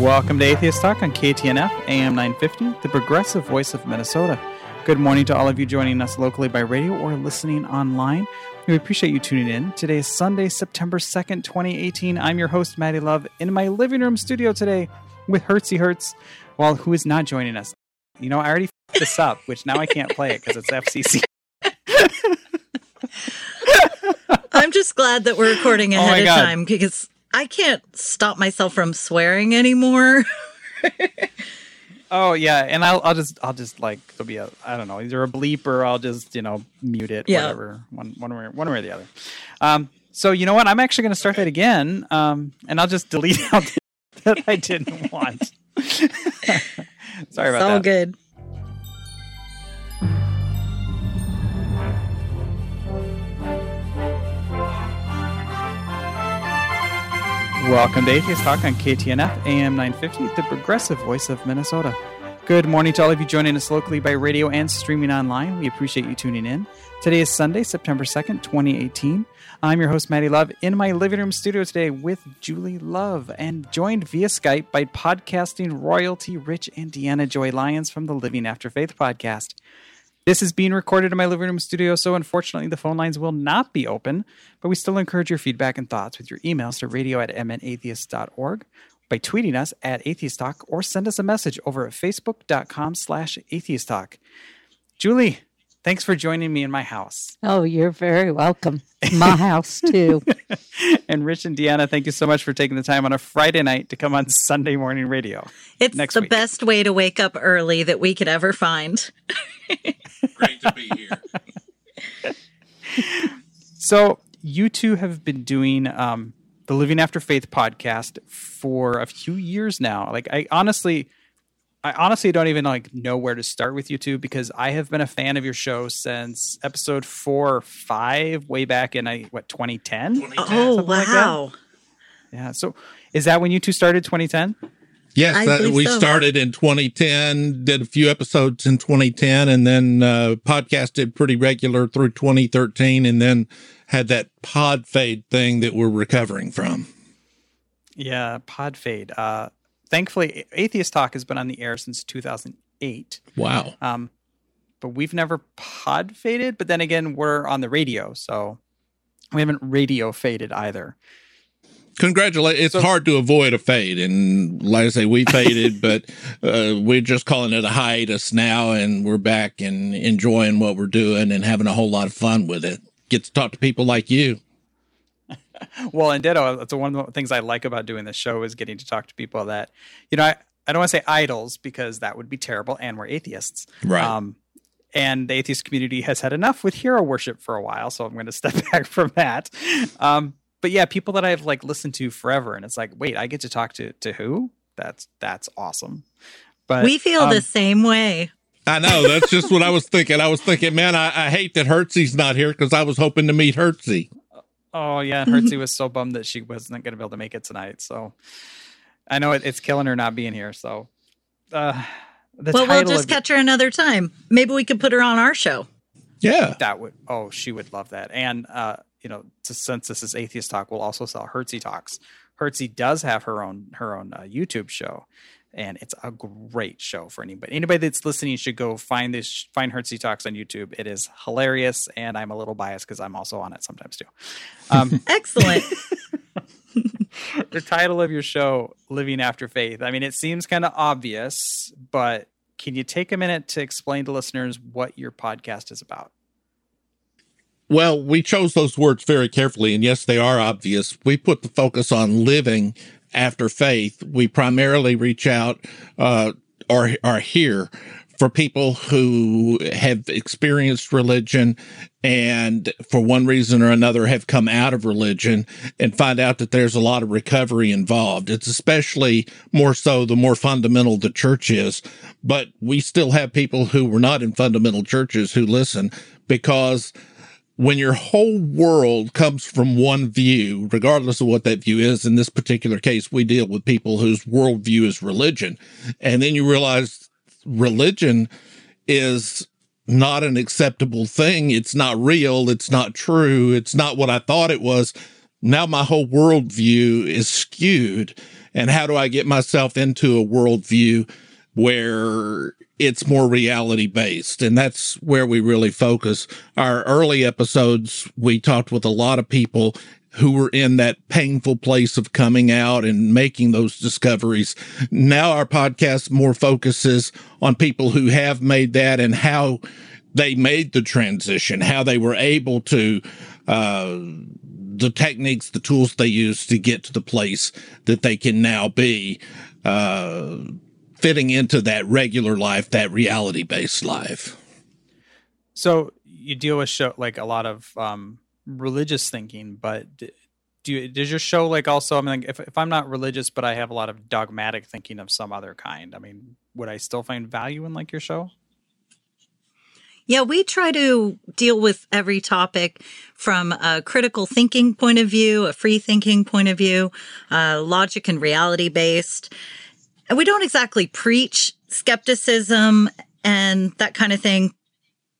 Welcome to Atheist Talk on KTNF AM 950, the progressive voice of Minnesota. Good morning to all of you joining us locally by radio or listening online. We appreciate you tuning in. Today is Sunday, September 2nd, 2018. I'm your host, Maddy Love, in my living room studio today with Hertzy Hertz, while who is not joining us. You know, I already f- this up, which now I can't play it because it's FCC. I'm just glad that we're recording Oh ahead of God. time because I can't stop myself from swearing anymore. Oh yeah, and I'll I'll just I'll just like there'll be a I don't know either a bleep or I'll just you know mute it Yeah. whatever one one way one way or the other. Um, so you know what? I'm actually going to start that again, um, and I'll just delete out that I didn't want. Sorry it's about all that. good. Welcome to Atheist Talk on KTNF AM 950, the progressive voice of Minnesota. Good morning to all of you joining us locally by radio and streaming online. We appreciate you tuning in. Today is Sunday, September 2nd, 2018. I'm your host, Maddy Love, in my living room studio today with Julie Love and joined via Skype by podcasting royalty Rich and Deanna Joy Lyons from the Living After Faith podcast. This is being recorded in my living room studio, so unfortunately the phone lines will not be open, but we still encourage your feedback and thoughts with your emails to radio at mnatheists.org, by tweeting us at Atheist Talk, or send us a message over at facebook.com slash atheist talk. Julie, thanks for joining me in my house. Oh, you're very welcome. My house too. And Rich and Deanna, thank you so much for taking the time on a Friday night to come on Sunday morning radio. It's Next the week. best way to wake up early that we could ever find. Great to be here. So you two have been doing um, the Living After Faith podcast for a few years now. Like I honestly, I honestly don't even like know where to start with you two because I have been a fan of your show since episode four or five, way back in I what 2010. Oh, Something like wow. Yeah. So is that when you two started 2010? Yes, I that, we so. started in 2010, did a few episodes in 2010, and then uh, podcasted pretty regular through 2013, and then had that pod fade thing that we're recovering from. Yeah, Pod Fade. Uh, thankfully, Atheist Talk has been on the air since 2008. Wow. Um, but we've never pod faded. But then again, we're on the radio, so we haven't radio faded either. Congratulations. It's So- hard to avoid a fade. And like I say, we faded, but uh, we're just calling it a hiatus now, and we're back and enjoying what we're doing and having a whole lot of fun with it. Get to talk to people like you. Well, and ditto. That's one of the things I like about doing this show is getting to talk to people that, you know, I, I don't want to say idols because that would be terrible, and we're atheists. Right. Um, and the atheist community has had enough with hero worship for a while, so I'm going to step back from that. Um, but yeah, people that I've like listened to forever, and it's like, wait, I get to talk to to who? That's that's awesome. But We feel um, the same way. I know. That's just what I was thinking. I was thinking, man, I, I hate that Hertzy's not here because I was hoping to meet Hertzy. Oh yeah, Hertzy was so bummed that she wasn't going to be able to make it tonight. So I know it, it's killing her not being here. So uh, the well, we'll just catch her another time. Maybe we could put her on our show. Yeah. that would oh she would love that. And uh, you know, to, since this is Atheist Talk, we'll also sell Hertzy Talks. Hertzy does have her own her own uh, YouTube show. And it's a great show for anybody. Anybody that's listening should go find this find Hertzy Talks on YouTube. It is hilarious, and I'm a little biased because I'm also on it sometimes too. Um, Excellent. the title of your show living after faith i mean it seems kind of obvious but can you take a minute to explain to listeners what your podcast is about Well, we chose those words very carefully, and yes, they are obvious. We put the focus on living after faith. We primarily reach out uh, or are here for people who have experienced religion and for one reason or another have come out of religion and find out that there's a lot of recovery involved. It's especially more so the more fundamental the church is, but we still have people who were not in fundamental churches who listen because when your whole world comes from one view, regardless of what that view is, in this particular case, we deal with people whose worldview is religion. And then you realize religion is not an acceptable thing. It's not real. It's not true. It's not what I thought it was. Now my whole worldview is skewed. and how do I get myself into a worldview where it's more reality based. And that's where we really focus. Our early episodes, we talked with a lot of people who were in that painful place of coming out and making those discoveries. Now our podcast more focuses on people who have made that and how they made the transition, how they were able to, uh, the techniques, the tools they use to get to the place that they can now be, uh, fitting into that regular life, that reality based life. So you deal with show like a lot of um, religious thinking, but do you, does your show like also? I mean, if if I'm not religious, but I have a lot of dogmatic thinking of some other kind, I mean, would I still find value in like your show? Yeah, we try to deal with every topic from a critical thinking point of view, a free thinking point of view, uh, logic and reality based. And we don't exactly preach skepticism and that kind of thing,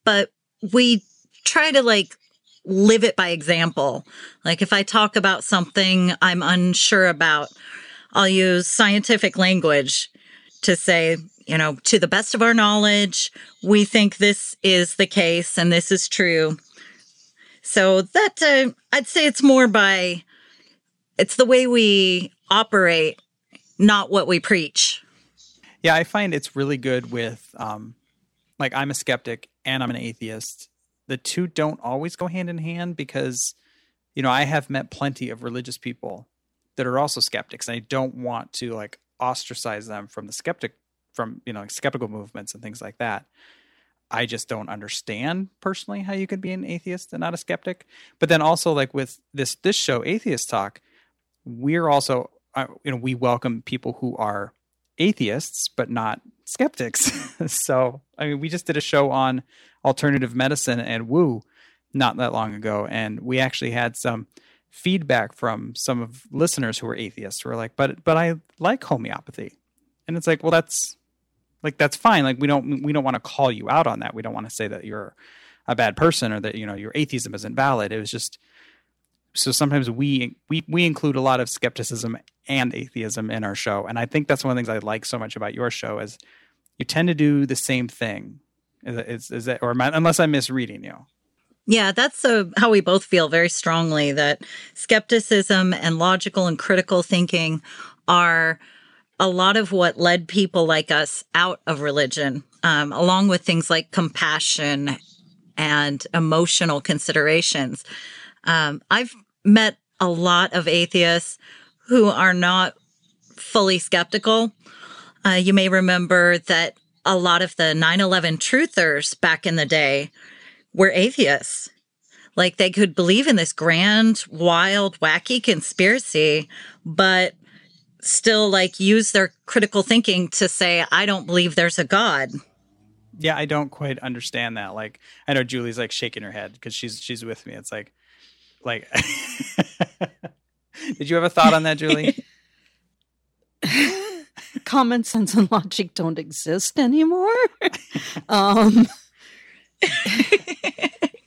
but we try to like live it by example. Like if I talk about something I'm unsure about, I'll use scientific language to say, you know, to the best of our knowledge, we think this is the case and this is true. So that uh, I'd say it's more by it's the way we operate not what we preach. Yeah, I find it's really good with um like I'm a skeptic and I'm an atheist. The two don't always go hand in hand because you know, I have met plenty of religious people that are also skeptics and I don't want to like ostracize them from the skeptic from, you know, like skeptical movements and things like that. I just don't understand personally how you could be an atheist and not a skeptic. But then also like with this this show Atheist Talk, we're also uh, you know we welcome people who are atheists but not skeptics. so I mean, we just did a show on alternative medicine and woo not that long ago, and we actually had some feedback from some of listeners who were atheists who were like, "But but I like homeopathy," and it's like, well, that's like that's fine. Like we don't we don't want to call you out on that. We don't want to say that you're a bad person or that you know your atheism isn't valid. It was just so sometimes we we we include a lot of skepticism and atheism in our show. And i think that's one of the things i like so much about your show is you tend to do the same thing. Is, is, that or I, unless i'm misreading you. Yeah that's uh, how we both feel very strongly that skepticism and logical and critical thinking are a lot of what led people like us out of religion um, along with things like compassion and emotional considerations um, I've met a lot of atheists who are not fully skeptical. Uh, you may remember that a lot of the 9 11 truthers back in the day were atheists. Like they could believe in this grand, wild, wacky conspiracy, but still like use their critical thinking to say, I don't believe there's a God. Yeah, I don't quite understand that. Like, I know Julie's like shaking her head because she's she's with me. It's like, like, did you have a thought on that, Julie? Common sense and logic don't exist anymore. um,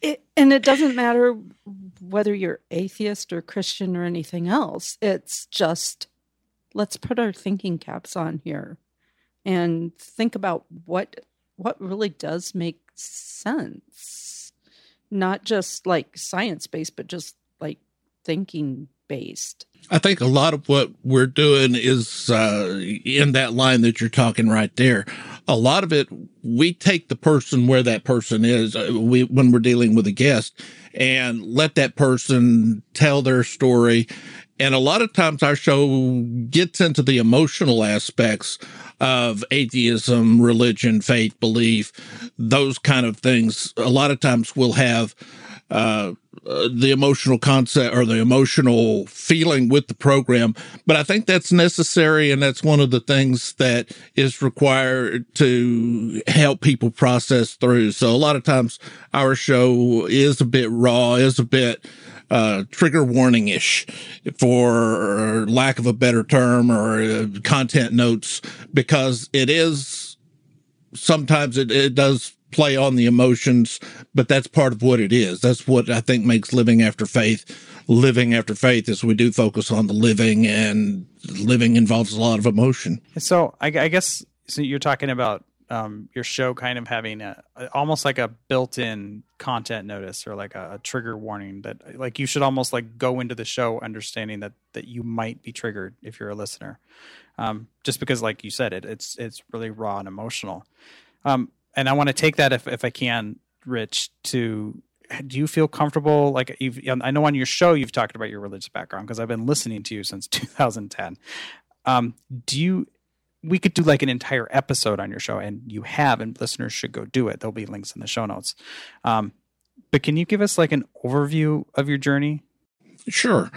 it, and it doesn't matter whether you're atheist or Christian or anything else. It's just let's put our thinking caps on here and think about what what really does make sense not just like science based, but just like thinking based. I think a lot of what we're doing is uh, in that line that you're talking right there. A lot of it, we take the person where that person is. Uh, we when we're dealing with a guest, and let that person tell their story. And a lot of times, our show gets into the emotional aspects of atheism, religion, faith, belief, those kind of things. A lot of times we'll have uh, the emotional concept or the emotional feeling with the program. But I think that's necessary. And that's one of the things that is required to help people process through. So a lot of times our show is a bit raw, is a bit, uh, trigger warning ish for lack of a better term or uh, content notes because it is sometimes it, it does play on the emotions, but that's part of what it is. That's what I think makes living after faith living after faith is we do focus on the living, and living involves a lot of emotion. So I, I guess so. You're talking about um, your show kind of having a, almost like a built-in content notice or like a, a, trigger warning that like you should almost like go into the show understanding that that you might be triggered if you're a listener. Um, just because like you said it it's it's really raw and emotional. Um, and i want to take that if, if i can rich to do you feel comfortable like you've i know on your show you've talked about your religious background because i've been listening to you since 2010 um, do you we could do like an entire episode on your show, and you have, and listeners should go do it. There'll be links in the show notes. Um, but can you give us like an overview of your journey? Sure.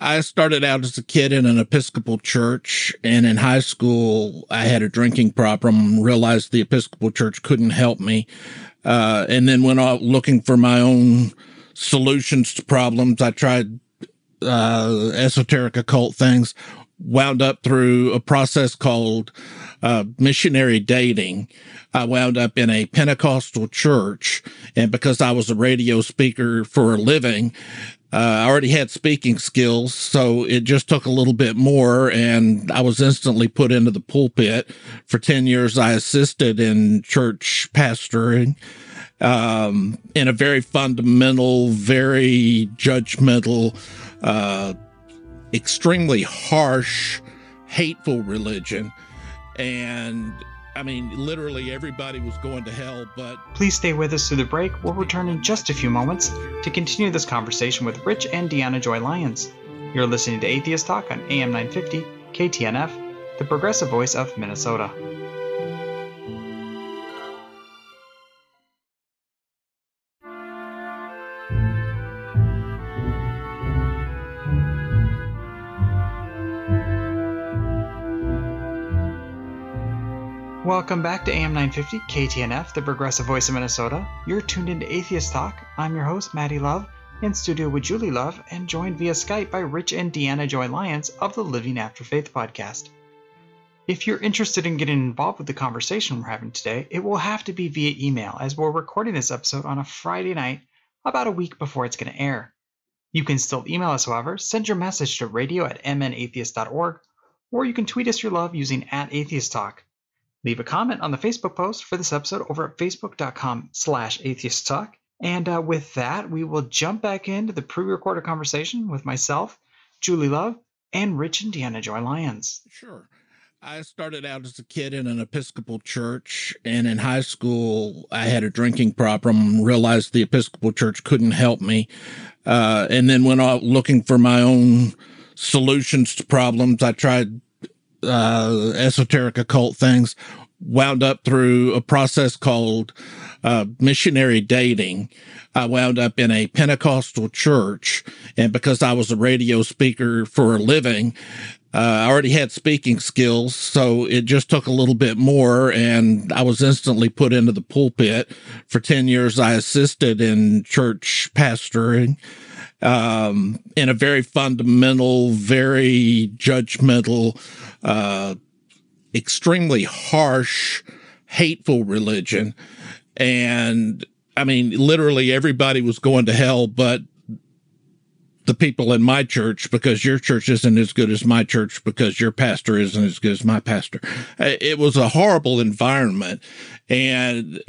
I started out as a kid in an Episcopal church, and in high school, I had a drinking problem, realized the Episcopal church couldn't help me, uh, and then went out looking for my own solutions to problems. I tried uh, esoteric occult things, wound up through a process called uh, missionary dating. I wound up in a Pentecostal church, and because I was a radio speaker for a living, uh, I already had speaking skills, so it just took a little bit more, and I was instantly put into the pulpit. For 10 years, I assisted in church pastoring um, in a very fundamental, very judgmental, uh, extremely harsh, hateful religion. And I mean, literally everybody was going to hell, but. Please stay with us through the break. We'll return in just a few moments to continue this conversation with Rich and Deanna Joy Lyons. You're listening to Atheist Talk on AM 950, KTNF, the progressive voice of Minnesota. Welcome back to AM 950 KTNF, the progressive voice of Minnesota. You're tuned into Atheist Talk. I'm your host, Maddy Love, in studio with Julie Love, and joined via Skype by Rich and Deanna Joy Lyons of the Living After Faith podcast. If you're interested in getting involved with the conversation we're having today, it will have to be via email, as we're recording this episode on a Friday night, about a week before it's going to air. You can still email us, however. Send your message to radio at mnatheists.org, or you can tweet us your love using at Atheist Talk. Leave a comment on the Facebook post for this episode over at facebook.com slash atheist talk. And uh, with that, we will jump back into the pre-recorded conversation with myself, Julie Love, and Rich and Deanna Joy Lyons. Sure. I started out as a kid in an Episcopal church, and in high school, I had a drinking problem. Realized the Episcopal church couldn't help me, uh, and then went out looking for my own solutions to problems. I tried uh, esoteric occult things wound up through a process called uh, missionary dating. I wound up in a Pentecostal church, and because I was a radio speaker for a living, uh, I already had speaking skills, so it just took a little bit more, and I was instantly put into the pulpit. For 10 years, I assisted in church pastoring um, in a very fundamental, very judgmental, uh, extremely harsh, hateful religion. And I mean, literally everybody was going to hell, but the people in my church because your church isn't as good as my church because your pastor isn't as good as my pastor. It was a horrible environment. And,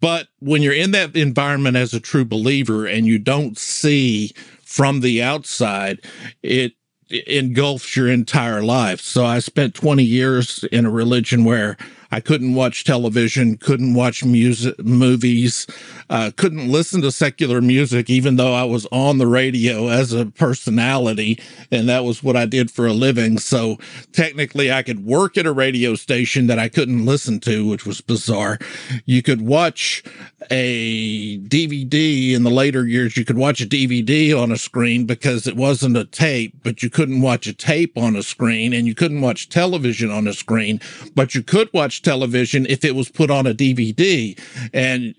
but when you're in that environment as a true believer and you don't see from the outside, it engulfs your entire life. So I spent 20 years in a religion where I couldn't watch television, couldn't watch music, movies, uh, couldn't listen to secular music, even though I was on the radio as a personality. And that was what I did for a living. So technically I could work at a radio station that I couldn't listen to, which was bizarre. You could watch a DVD in the later years. You could watch a DVD on a screen because it wasn't a tape, but you couldn't watch a tape on a screen and you couldn't watch television on a screen, but you could watch television if it was put on a DVD. And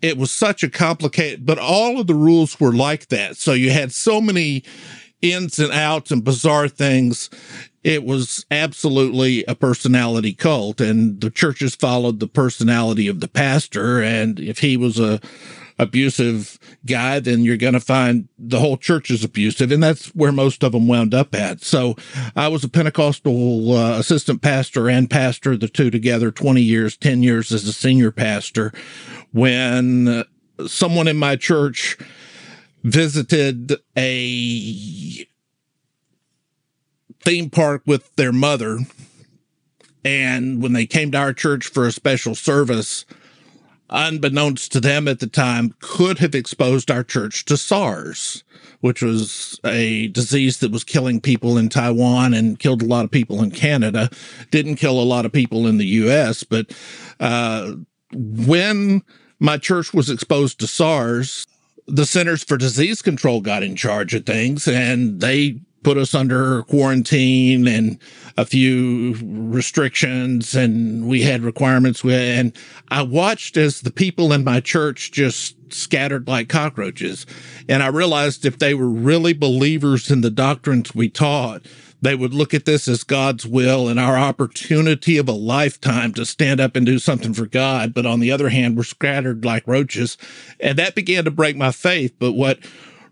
it was such a complicated, but all of the rules were like that. So you had so many ins and outs and bizarre things. It was absolutely a personality cult and the churches followed the personality of the pastor. And if he was a, abusive guy, then you're going to find the whole church is abusive. And that's where most of them wound up at. So I was a Pentecostal uh, assistant pastor and pastor, the two together, 20 years, 10 years as a senior pastor. When someone in my church visited a theme park with their mother. And when they came to our church for a special service, unbeknownst to them at the time, could have exposed our church to SARS, which was a disease that was killing people in Taiwan and killed a lot of people in Canada. Didn't kill a lot of people in the US, but uh, when my church was exposed to SARS, the Centers for Disease Control got in charge of things and they put us under quarantine and a few restrictions and we had requirements and I watched as the people in my church just scattered like cockroaches and I realized if they were really believers in the doctrines we taught they would look at this as God's will and our opportunity of a lifetime to stand up and do something for God. But on the other hand, we're scattered like roaches. And that began to break my faith. But what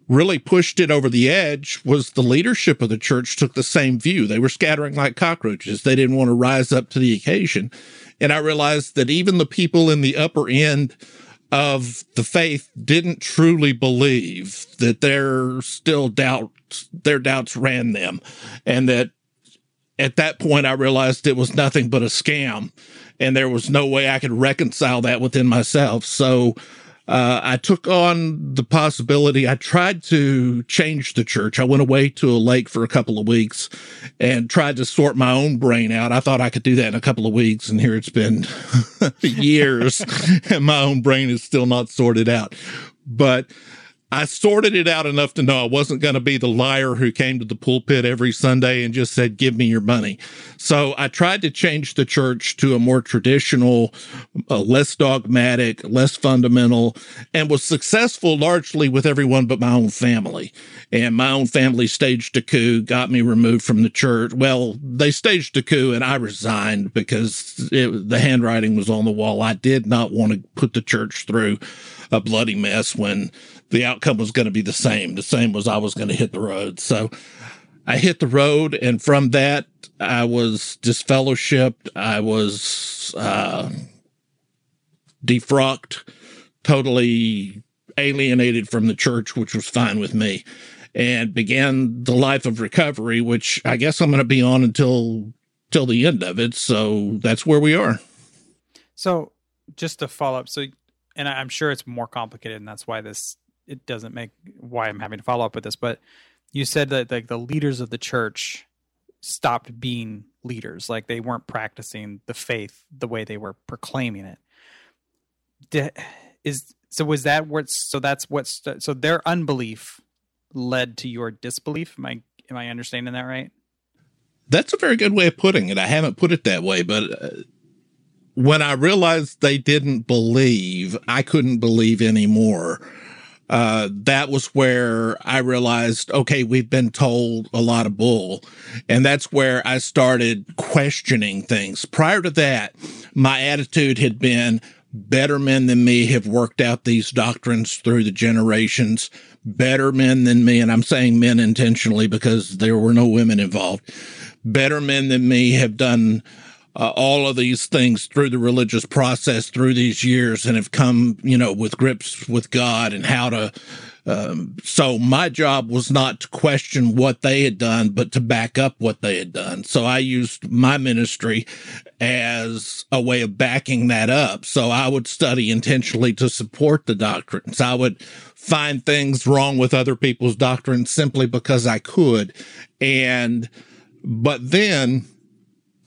really pushed it over the edge was the leadership of the church took the same view. They were scattering like cockroaches. They didn't want to rise up to the occasion. And I realized that even the people in the upper end of the faith didn't truly believe that their still doubts, their doubts ran them. And that at that point, I realized it was nothing but a scam and there was no way I could reconcile that within myself. So uh, I took on the possibility. I tried to change the church. I went away to a lake for a couple of weeks and tried to sort my own brain out. I thought I could do that in a couple of weeks, and here it's been years, and my own brain is still not sorted out. But I sorted it out enough to know I wasn't going to be the liar who came to the pulpit every Sunday and just said, give me your money. So I tried to change the church to a more traditional, uh, less dogmatic, less fundamental, and was successful largely with everyone but my own family. And my own family staged a coup, got me removed from the church. Well, they staged a coup and I resigned because it, the handwriting was on the wall. I did not want to put the church through a bloody mess when the outcome was going to be the same. The same was I was going to hit the road. So I hit the road, and from that, I was disfellowshipped. I was uh, defrocked, totally alienated from the church, which was fine with me, and began the life of recovery, which I guess I'm going to be on until till the end of it. So that's where we are. So just to follow up, so and I'm sure it's more complicated, and that's why this it doesn't make why I'm having to follow up with this, but you said that like the leaders of the church stopped being leaders, like they weren't practicing the faith the way they were proclaiming it. Is so was that what so that's what so their unbelief led to your disbelief? Am I am I understanding that right? That's a very good way of putting it. I haven't put it that way, but uh, when I realized they didn't believe, I couldn't believe anymore uh, that was where I realized, okay, we've been told a lot of bull. And that's where I started questioning things. Prior to that, my attitude had been better men than me have worked out these doctrines through the generations. Better men than me, and I'm saying men intentionally because there were no women involved. Better men than me have done uh, all of these things through the religious process through these years and have come, you know, with grips with God and how to. Um, so my job was not to question what they had done, but to back up what they had done. So I used my ministry as a way of backing that up. So I would study intentionally to support the doctrines. I would find things wrong with other people's doctrines simply because I could. And, but then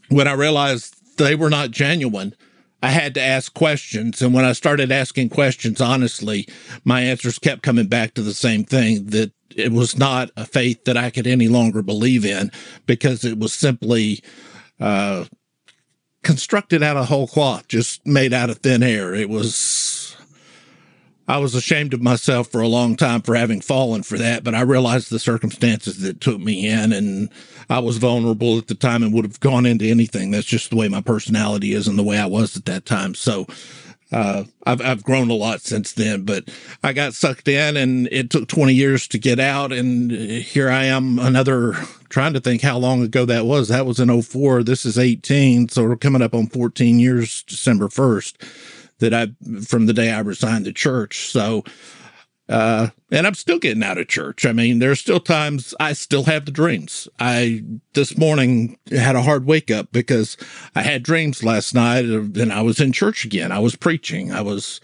when I realized they were not genuine, I had to ask questions. And when I started asking questions, honestly, my answers kept coming back to the same thing that it was not a faith that I could any longer believe in because it was simply uh, constructed out of whole cloth, just made out of thin air. It was I was ashamed of myself for a long time for having fallen for that, but I realized the circumstances that took me in and I was vulnerable at the time and would have gone into anything. That's just the way my personality is and the way I was at that time. So, uh, I've I've grown a lot since then, but I got sucked in, and it took 20 years to get out, and here I am, another trying to think how long ago that was. That was in 04. This is 18, so we're coming up on 14 years, December 1st, that I from the day I resigned the church. So uh, and I'm still getting out of church. I mean, there's still times I still have the dreams. I this morning had a hard wake up because I had dreams last night and I was in church again. I was preaching. I was,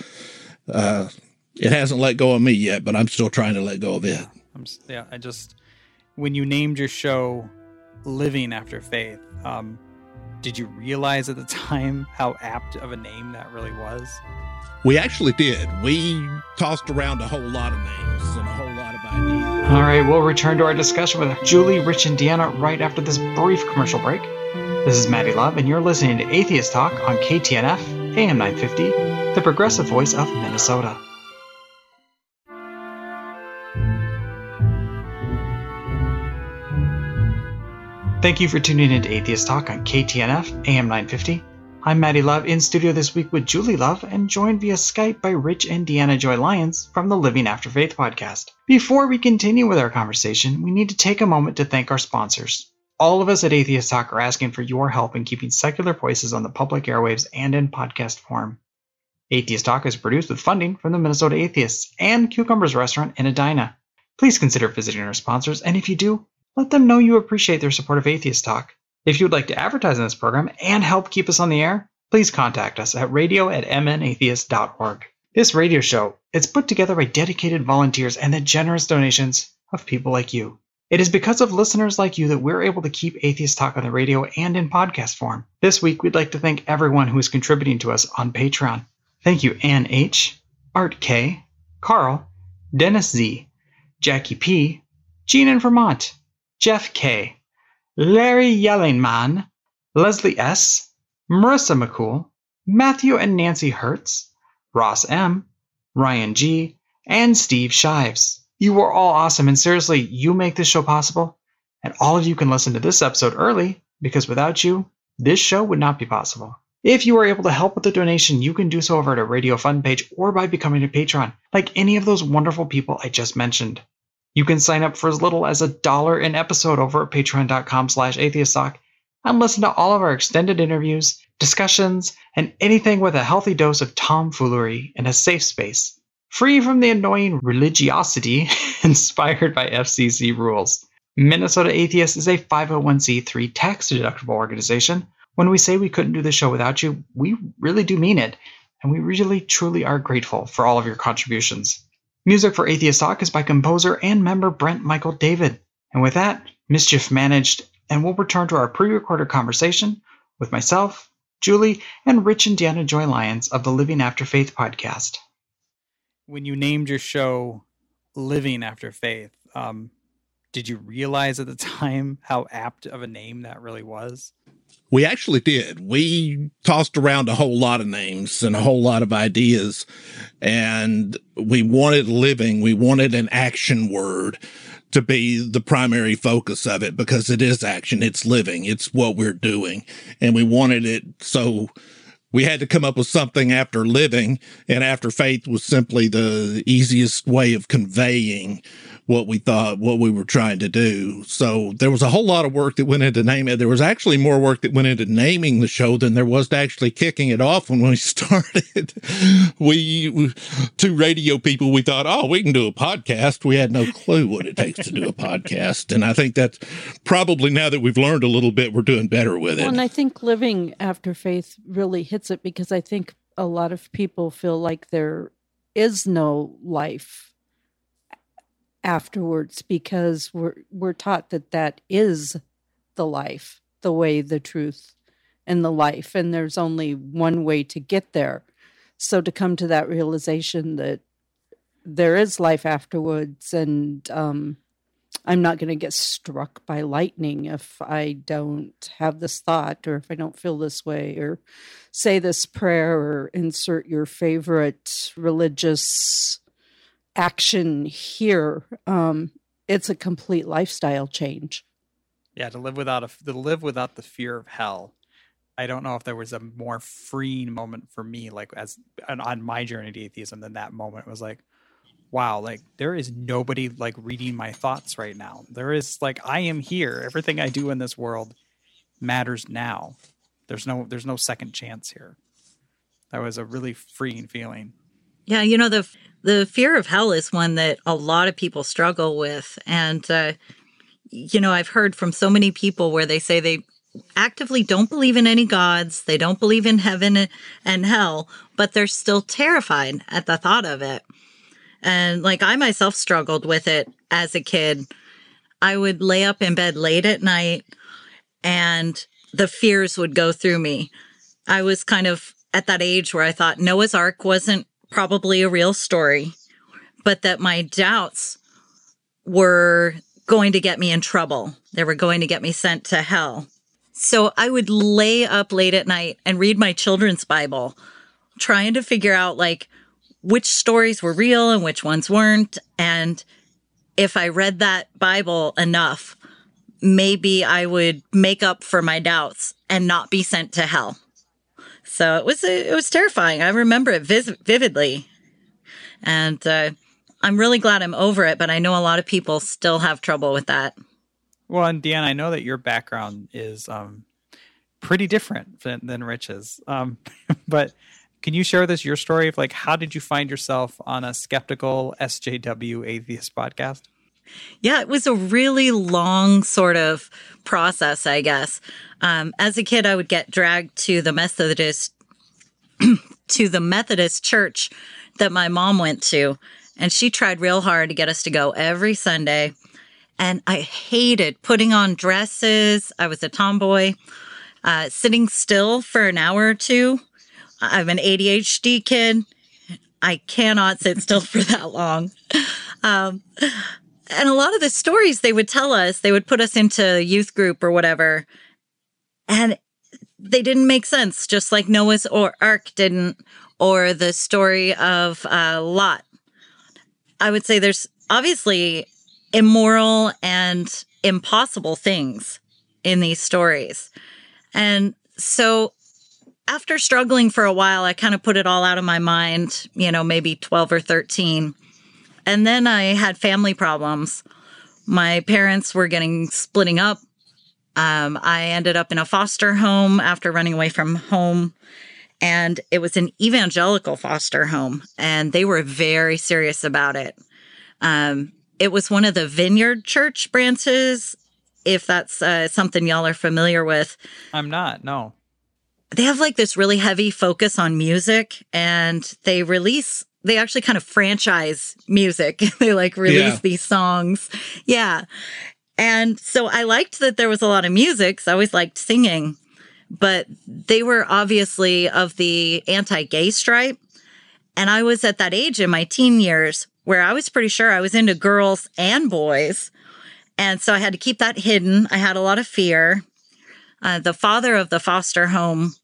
uh, it hasn't let go of me yet, but I'm still trying to let go of it. I'm, yeah. I just, when you named your show Living After Faith, um, did you realize at the time how apt of a name that really was? We actually did. We tossed around a whole lot of names and a whole lot of ideas. All right, we'll return to our discussion with Julie, Rich, and Deanna right after this brief commercial break. This is Maddy Love, and you're listening to Atheist Talk on KTNF, AM 950, the progressive voice of Minnesota. Thank you for tuning in to Atheist Talk on KTNF, AM 950. I'm Maddy Love in studio this week with Julie Love and joined via Skype by Rich and Deanna Joy Lyons from the Living After Faith podcast. Before we continue with our conversation, we need to take a moment to thank our sponsors. All of us at Atheist Talk are asking for your help in keeping secular voices on the public airwaves and in podcast form. Atheist Talk is produced with funding from the Minnesota Atheists and Cucumbers Restaurant in Edina. Please consider visiting our sponsors, and if you do, let them know you appreciate their support of Atheist Talk. If you would like to advertise on this program and help keep us on the air, please contact us at radio at mnatheists.org. This radio show is put together by dedicated volunteers and the generous donations of people like you. It is because of listeners like you that we're able to keep Atheist Talk on the radio and in podcast form. This week, we'd like to thank everyone who is contributing to us on Patreon. Thank you, Ann H., Art K., Carl, Dennis Z., Jackie P., Gene in Vermont, Jeff K., Larry Yellingman, Leslie S., Marissa McCool, Matthew and Nancy Hertz, Ross M., Ryan G., and Steve Shives. You are all awesome, and seriously, you make this show possible. And all of you can listen to this episode early because without you, this show would not be possible. If you are able to help with a donation, you can do so over at our Radio Fund page or by becoming a patron, like any of those wonderful people I just mentioned. You can sign up for as little as a dollar an episode over at patreon.com slash atheisttalk and listen to all of our extended interviews, discussions, and anything with a healthy dose of tomfoolery in a safe space, free from the annoying religiosity inspired by FCC rules. Minnesota Atheist is a 501c3 tax deductible organization. When we say we couldn't do the show without you, we really do mean it, and we really truly are grateful for all of your contributions. Music for Atheist Talk is by composer and member Brent Michael Davids. And with that, mischief managed, and we'll return to our pre recorded conversation with myself, Julie, and Rich and Deanna Joy Lyons of the Living After Faith podcast. When you named your show Living After Faith, um, did you realize at the time how apt of a name that really was? We actually did. We tossed around a whole lot of names and a whole lot of ideas, and we wanted living. We wanted an action word to be the primary focus of it because it is action. It's living. It's what we're doing. And we wanted it so we had to come up with something after living and after faith was simply the easiest way of conveying what we thought, what we were trying to do. So there was a whole lot of work that went into naming it. There was actually more work that went into naming the show than there was to actually kicking it off when we started. we, two radio people, we thought, oh, we can do a podcast. We had no clue what it takes to do a podcast. And I think that's probably now that we've learned a little bit, we're doing better with it. Well, and I think living after faith really hits it because I think a lot of people feel like there is no life afterwards because we're we're taught that that is the life, the way, the truth, and the life, and there's only one way to get there. So to come to that realization that there is life afterwards, and um, I'm not going to get struck by lightning if I don't have this thought, or if I don't feel this way, or say this prayer, or insert your favorite religious action here. Um, it's a complete lifestyle change. Yeah, to live without a to live without the fear of hell I don't know if there was a more freeing moment for me, like as on my journey to atheism, than that moment. It was like, wow, like there is nobody like reading my thoughts right now. There is like I am here. Everything I do in this world matters now. There's no there's no second chance here. That was a really freeing feeling. Yeah, you know the the fear of hell is one that a lot of people struggle with, and uh, you know I've heard from so many people where they say they actively don't believe in any gods, they don't believe in heaven and hell, but they're still terrified at the thought of it. And like I myself struggled with it as a kid. I would lay up in bed late at night and the fears would go through me. I was kind of at that age where I thought Noah's Ark wasn't probably a real story, but that my doubts were going to get me in trouble. They were going to get me sent to hell. So I would lay up late at night and read my children's Bible, trying to figure out like which stories were real and which ones weren't. And if I read that Bible enough, maybe I would make up for my doubts and not be sent to hell. So it was it was terrifying. I remember it vis- vividly, and uh, I'm really glad I'm over it. But I know a lot of people still have trouble with that. Well, and Deanna, I know that your background is um, pretty different than, than Rich's. Um, but can you share with us your story of like how did you find yourself on a skeptical SJW atheist podcast? Yeah, it was a really long sort of process, I guess. Um, as a kid, I would get dragged to the Methodist to the Methodist church that my mom went to, and she tried real hard to get us to go every Sunday. And I hated putting on dresses. I was a tomboy. Uh, sitting still for an hour or two. I'm an ADHD kid. I cannot sit still for that long. Um, and a lot of the stories they would tell us, they would put us into youth group or whatever, and they didn't make sense, just like Noah's or Ark didn't, or the story of uh, Lot. I would say there's obviously immoral and impossible things in these stories. And so after struggling for a while, I kind of put it all out of my mind, you know, maybe 12 or 13. And then I had family problems. My parents were getting splitting up. Um, I ended up in a foster home after running away from home. And it was an evangelical foster home, and they were very serious about it. Um, it was one of the Vineyard Church branches, if that's uh, something y'all are familiar with. I'm not, no. They have like this really heavy focus on music and they release, they actually kind of franchise music. they like release yeah. these songs. Yeah. And so I liked that there was a lot of music. So I always liked singing, but they were obviously of the anti gay stripe. And I was at that age in my teen years where I was pretty sure I was into girls and boys. And so I had to keep that hidden. I had a lot of fear. Uh, the father of the foster home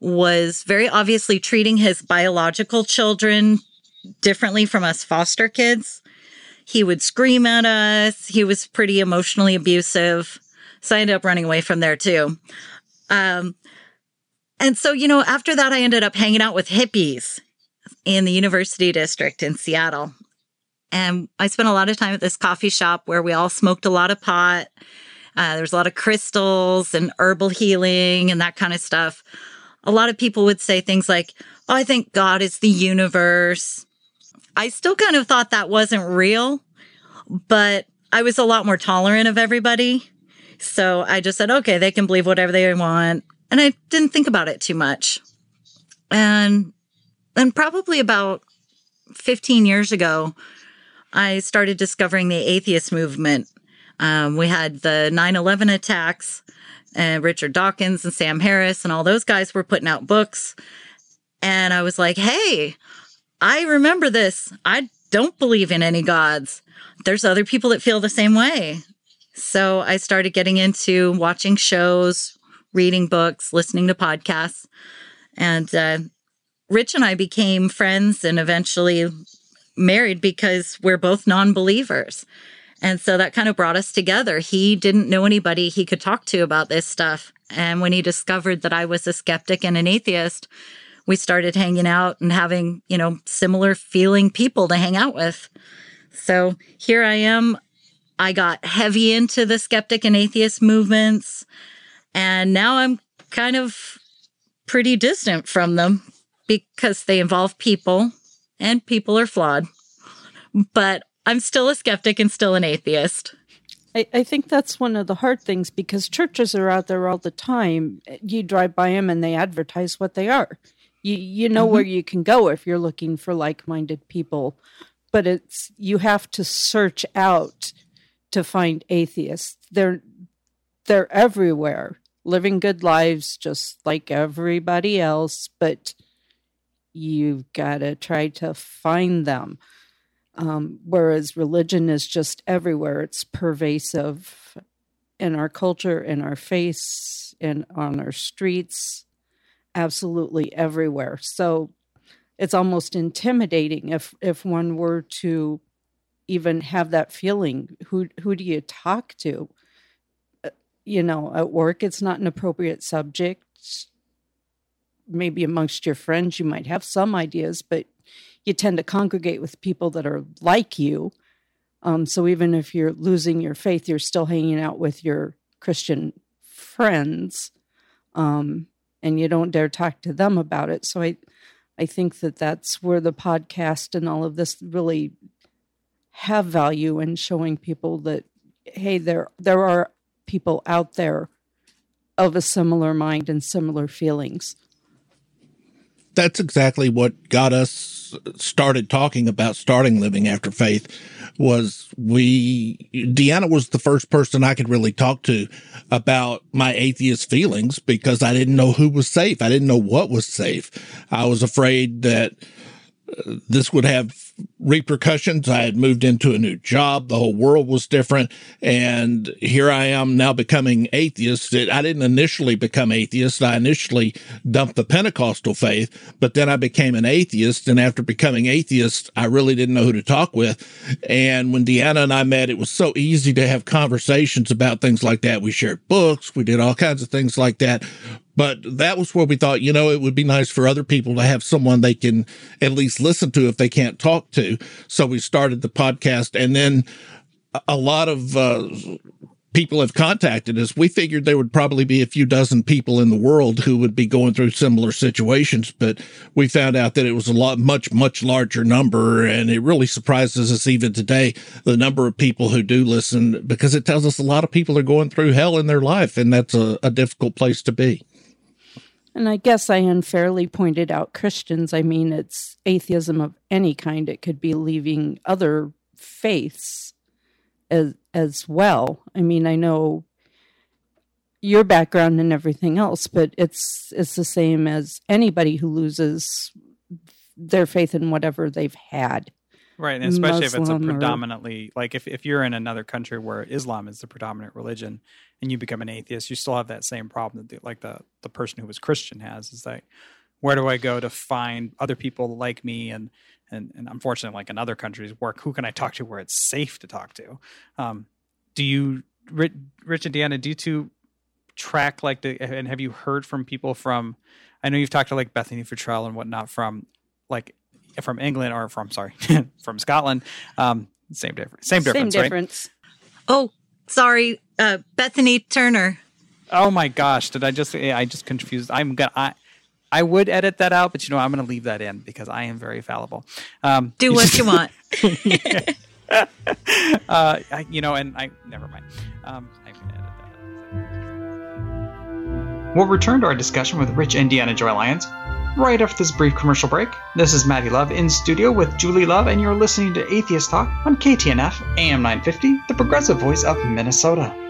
was very obviously treating his biological children differently from us foster kids. He would scream at us. He was pretty emotionally abusive. So I ended up running away from there too. Um, and so, you know, after that, I ended up hanging out with hippies in the university district in Seattle. And I spent a lot of time at this coffee shop where we all smoked a lot of pot. Uh, there's a lot of crystals and herbal healing and that kind of stuff. A lot of people would say things like, Oh, I think God is the universe. I still kind of thought that wasn't real, but I was a lot more tolerant of everybody. So I just said, okay, they can believe whatever they want. And I didn't think about it too much. And then probably about 15 years ago, I started discovering the atheist movement. Um, we had the 9 11 attacks, and Richard Dawkins and Sam Harris and all those guys were putting out books. And I was like, hey, I remember this. I don't believe in any gods. There's other people that feel the same way. So I started getting into watching shows, reading books, listening to podcasts. And uh, Rich and I became friends and eventually married because we're both non believers. And so that kind of brought us together. He didn't know anybody he could talk to about this stuff. And when he discovered that I was a skeptic and an atheist, we started hanging out and having, you know, similar feeling people to hang out with. So here I am. I got heavy into the skeptic and atheist movements. And now I'm kind of pretty distant from them because they involve people and people are flawed. But I'm still a skeptic and still an atheist. I, I, think that's one of the hard things because churches are out there all the time. You drive by them and they advertise what they are. You you know mm-hmm. where you can go if you're looking for like-minded people, but it's you have to search out to find atheists. They're they're everywhere, living good lives just like everybody else, but you've got to try to find them. Um, whereas religion is just everywhere, it's pervasive in our culture, in our face, and on our streets, absolutely everywhere. So it's almost intimidating if if one were to even have that feeling. Who who do you talk to? Uh, you know, at work, it's not an appropriate subject. Maybe amongst your friends, you might have some ideas, but you tend to congregate with people that are like you. Um, so even if you're losing your faith, you're still hanging out with your Christian friends, um, and you don't dare talk to them about it. So I, I think that that's where the podcast and all of this really have value in showing people that hey, there there are people out there of a similar mind and similar feelings. That's exactly what got us started talking about starting living after faith was we deanna was the first person i could really talk to about my atheist feelings because i didn't know who was safe. I didn't know what was safe. I was afraid that this would have repercussions. I had moved into a new job. The whole world was different. And here I am now becoming atheist. I didn't initially become atheist. I initially dumped the Pentecostal faith, but then I became an atheist. And after becoming atheist, I really didn't know who to talk with. And when Deanna and I met, it was so easy to have conversations about things like that. We shared books. We did all kinds of things like that. But that was where we thought, you know, it would be nice for other people to have someone they can at least listen to if they can't talk to. So we started the podcast and then a lot of, uh, people have contacted us. We figured there would probably be a few dozen people in the world who would be going through similar situations, but we found out that it was a lot, much, much larger number. And it really surprises us even today, the number of people who do listen, because it tells us a lot of people are going through hell in their life. And that's a, a difficult place to be. And I guess I unfairly pointed out Christians. I mean, it's atheism of any kind. It could be leaving other faiths as as well. I mean, I know your background and everything else, but it's it's the same as anybody who loses their faith in whatever they've had. Right, and especially Muslim if it's a predominantly or, like if if you're in another country where Islam is the predominant religion and you become an atheist, you still have that same problem that the, like the the person who was Christian has is like where do I go to find other people like me and and and unfortunately like in other countries work who can I talk to where it's safe to talk to? Um, do you Rich, Rich and Deanna do you two track like the and have you heard from people from I know you've talked to like Bethany Futrell and whatnot from like from England or from sorry from Scotland. Um, same difference. Same difference. Same difference. Right? Oh, sorry, uh, Bethany Turner. Oh my gosh! Did I just? I just confused. I'm gonna. I, I would edit that out, but you know I'm going to leave that in because I am very fallible. Um, Do what you want. uh, I, you know, and I never mind. Um, I'm going to edit that. We'll return to our discussion with Rich and Deanna Joy Lyons right after this brief commercial break. This is Maddy Love in studio with Julie Love, and you're listening to Atheist Talk on KTNF AM 950, the progressive voice of Minnesota.